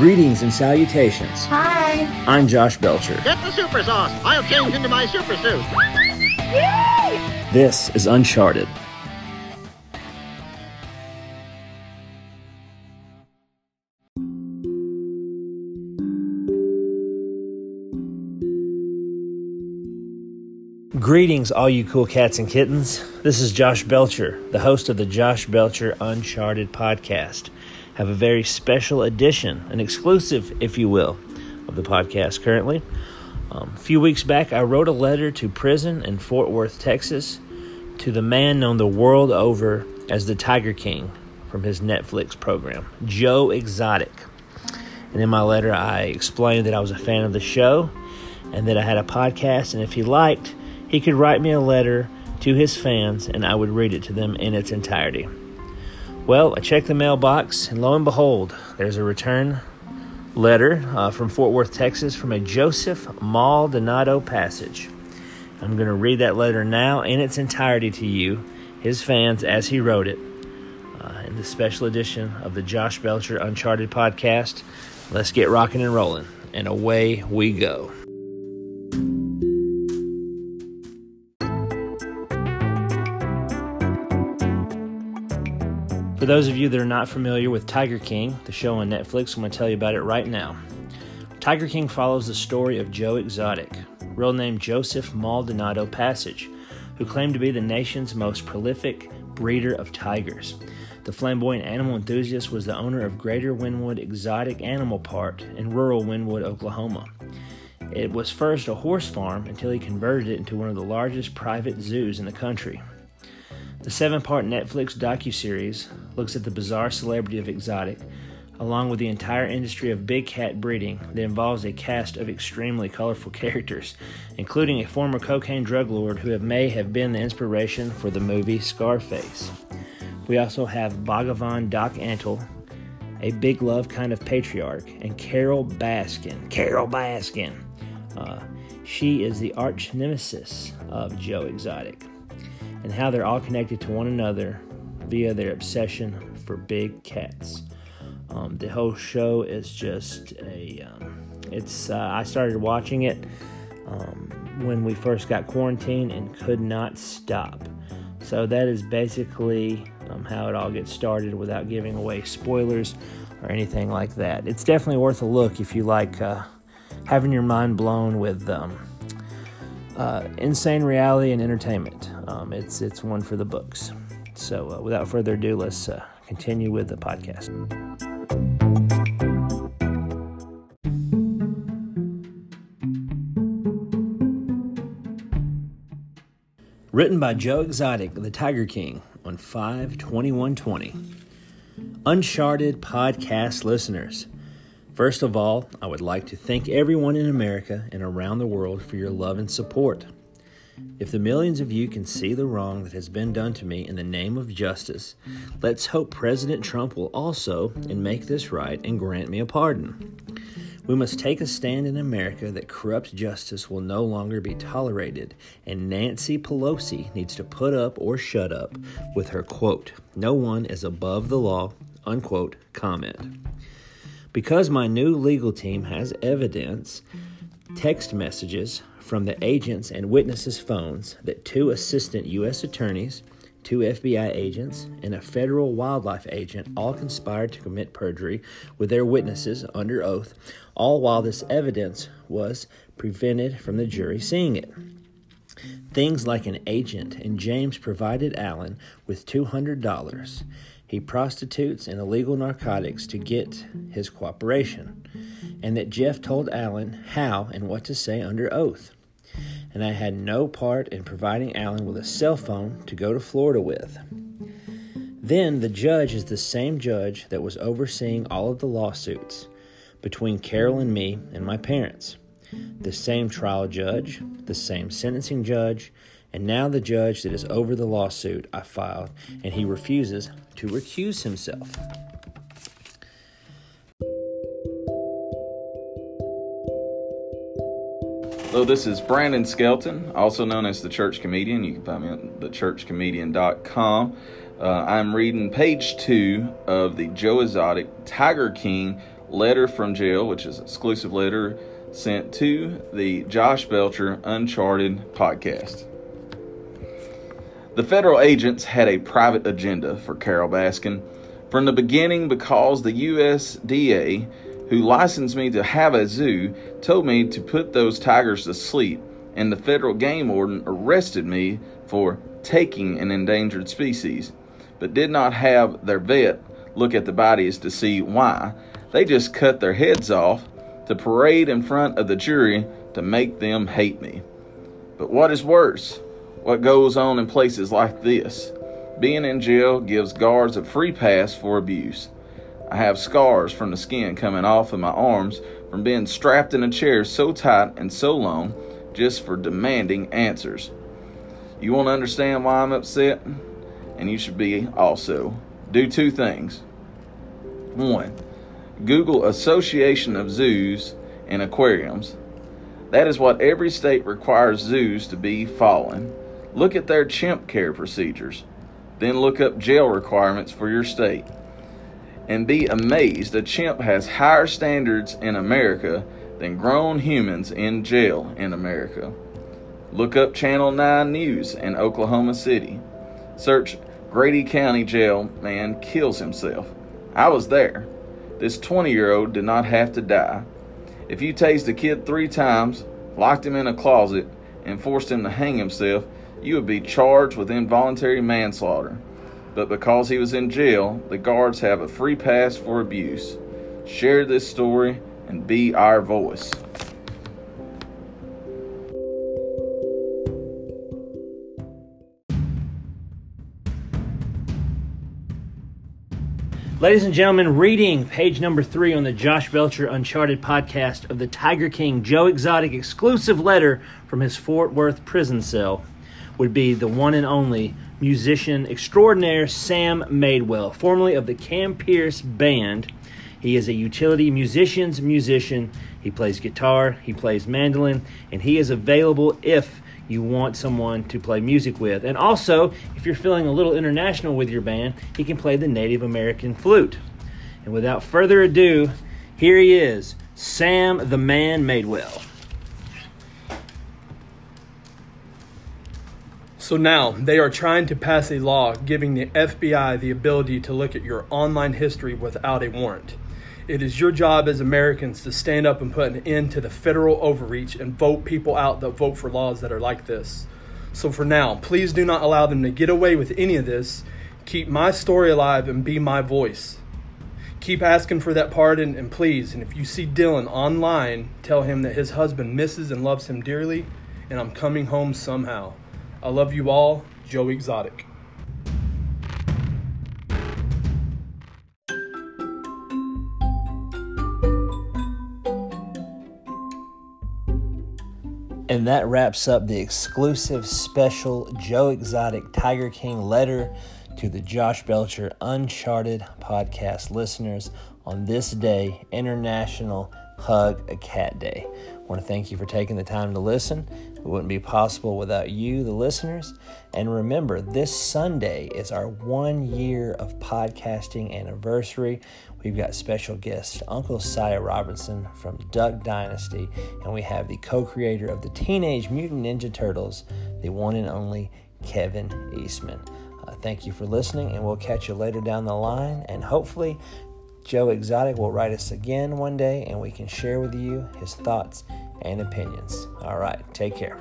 Greetings and salutations. Hi. I'm Josh Belcher. Get the super sauce. I'll change into my super suit. Yay! This is Uncharted. Greetings, all you cool cats and kittens. This is Josh Belcher, the host of the Josh Belcher Uncharted podcast. Have a very special edition, an exclusive, if you will, of the podcast currently. Um, a few weeks back, I wrote a letter to prison in Fort Worth, Texas, to the man known the world over as the Tiger King from his Netflix program, Joe Exotic. And in my letter, I explained that I was a fan of the show and that I had a podcast, and if he liked, he could write me a letter to his fans and I would read it to them in its entirety. Well, I checked the mailbox, and lo and behold, there's a return letter uh, from Fort Worth, Texas, from a Joseph Maldonado Passage. I'm going to read that letter now in its entirety to you, his fans, as he wrote it, uh, in the special edition of the Josh Belcher Uncharted podcast. Let's get rocking and rolling, and away we go. For those of you that are not familiar with Tiger King, the show on Netflix, I'm going to tell you about it right now. Tiger King follows the story of Joe Exotic, real name Joseph Maldonado Passage, who claimed to be the nation's most prolific breeder of tigers. The flamboyant animal enthusiast was the owner of Greater Wynnewood Exotic Animal Park in rural Wynnewood, Oklahoma. It was first a horse farm until he converted it into one of the largest private zoos in the country. The seven part Netflix docuseries looks at the bizarre celebrity of exotic, along with the entire industry of big cat breeding that involves a cast of extremely colorful characters, including a former cocaine drug lord who may have been the inspiration for the movie Scarface. We also have Bhagavan Doc Antle, a big love kind of patriarch, and Carole Baskin. Carole Baskin. Uh, she is the arch nemesis of Joe Exotic and how they're all connected to one another via their obsession for big cats. Um, the whole show is just a. Um, it's. Uh, I started watching it um, when we first got quarantined and could not stop. So that is basically um, how it all gets started without giving away spoilers or anything like that. It's definitely worth a look if you like uh, having your mind blown with um, uh, insane reality and entertainment. Um, it's it's one for the books. So uh, without further ado, let's uh, continue with the podcast. Written by Joe Exotic, the Tiger King, on 5 2120. Uncharted podcast listeners. First of all, I would like to thank everyone in America and around the world for your love and support. If the millions of you can see the wrong that has been done to me in the name of justice, let's hope President Trump will also and make this right and grant me a pardon. We must take a stand in America that corrupt justice will no longer be tolerated, and Nancy Pelosi needs to put up or shut up with her quote, no one is above the law, unquote, comment. Because my new legal team has evidence, text messages from the agents and witnesses' phones that two assistant U.S. attorneys, two FBI agents, and a federal wildlife agent all conspired to commit perjury with their witnesses under oath, all while this evidence was prevented from the jury seeing it. Things like an agent and James provided Allen with $200 he prostitutes and illegal narcotics to get his cooperation, and that Jeff told Allen how and what to say under oath. And I had no part in providing Allen with a cell phone to go to Florida with. Then the judge is the same judge that was overseeing all of the lawsuits between Carole and me and my parents. The same trial judge, the same sentencing judge, and now the judge that is over the lawsuit I filed, and he refuses to recuse himself. Hello, this is Brandon Skelton, also known as the Church Comedian. You can find me at thechurchcomedian.com. Uh, I'm reading page two of the Joe Exotic Tiger King Letter from Jail, which is exclusive letter sent to the Josh Belcher Uncharted podcast. The federal agents had a private agenda for Carole Baskin from the beginning because the USDA, who licensed me to have a zoo, told me to put those tigers to sleep, and the federal game warden arrested me for taking an endangered species, but did not have their vet look at the bodies to see why. They just cut their heads off to parade in front of the jury to make them hate me. But what is worse? What goes on in places like this? Being in jail gives guards a free pass for abuse. I have scars from the skin coming off of my arms from being strapped in a chair so tight and so long just for demanding answers. You want to understand why I'm upset? And you should be also. Do two things. One, Google Association of Zoos and Aquariums. That is what every state requires zoos to be following. Look at their chimp care procedures. Then look up jail requirements for your state. And be amazed a chimp has higher standards in America than grown humans in jail in America. Look up Channel 9 News in Oklahoma City. Search Grady County Jail Man Kills Himself. I was there. This 20 year old did not have to die. If you tased a kid three times, locked him in a closet, and forced him to hang himself, you would be charged with involuntary manslaughter. But because he was in jail, the guards have a free pass for abuse. Share this story and be our voice. Ladies and gentlemen, reading page number three on the Josh Belcher Uncharted podcast of the Tiger King Joe Exotic exclusive letter from his Fort Worth prison cell would be the one and only musician extraordinaire Sam Madewell, formerly of the Cam Pierce Band. He is a utility musician's musician. He plays guitar, he plays mandolin, and he is available if you want someone to play music with. And also, if you're feeling a little international with your band, he can play the Native American flute. And without further ado, here he is, Sam the Man Madewell. So now they are trying to pass a law giving the FBI the ability to look at your online history without a warrant. It is your job as Americans to stand up and put an end to the federal overreach and vote people out that vote for laws that are like this. So for now, please do not allow them to get away with any of this. Keep my story alive and be my voice. Keep asking for that pardon and please, and if you see Dillon online, tell him that his husband misses and loves him dearly, and I'm coming home somehow. I love you all, Joe Exotic. And that wraps up the exclusive special Joe Exotic Tiger King letter to the Josh Belcher Uncharted podcast listeners on this day, International Hug a Cat Day. I want to thank you for taking the time to listen. It wouldn't be possible without you, the listeners. And remember, this Sunday is our one year of podcasting anniversary. We've got special guest Uncle Si Robertson from Duck Dynasty, and we have the co creator of the Teenage Mutant Ninja Turtles, the one and only Kevin Eastman. Uh, thank you for listening, and we'll catch you later down the line. And hopefully, Joe Exotic will write us again one day, and we can share with you his thoughts and opinions. All right, take care.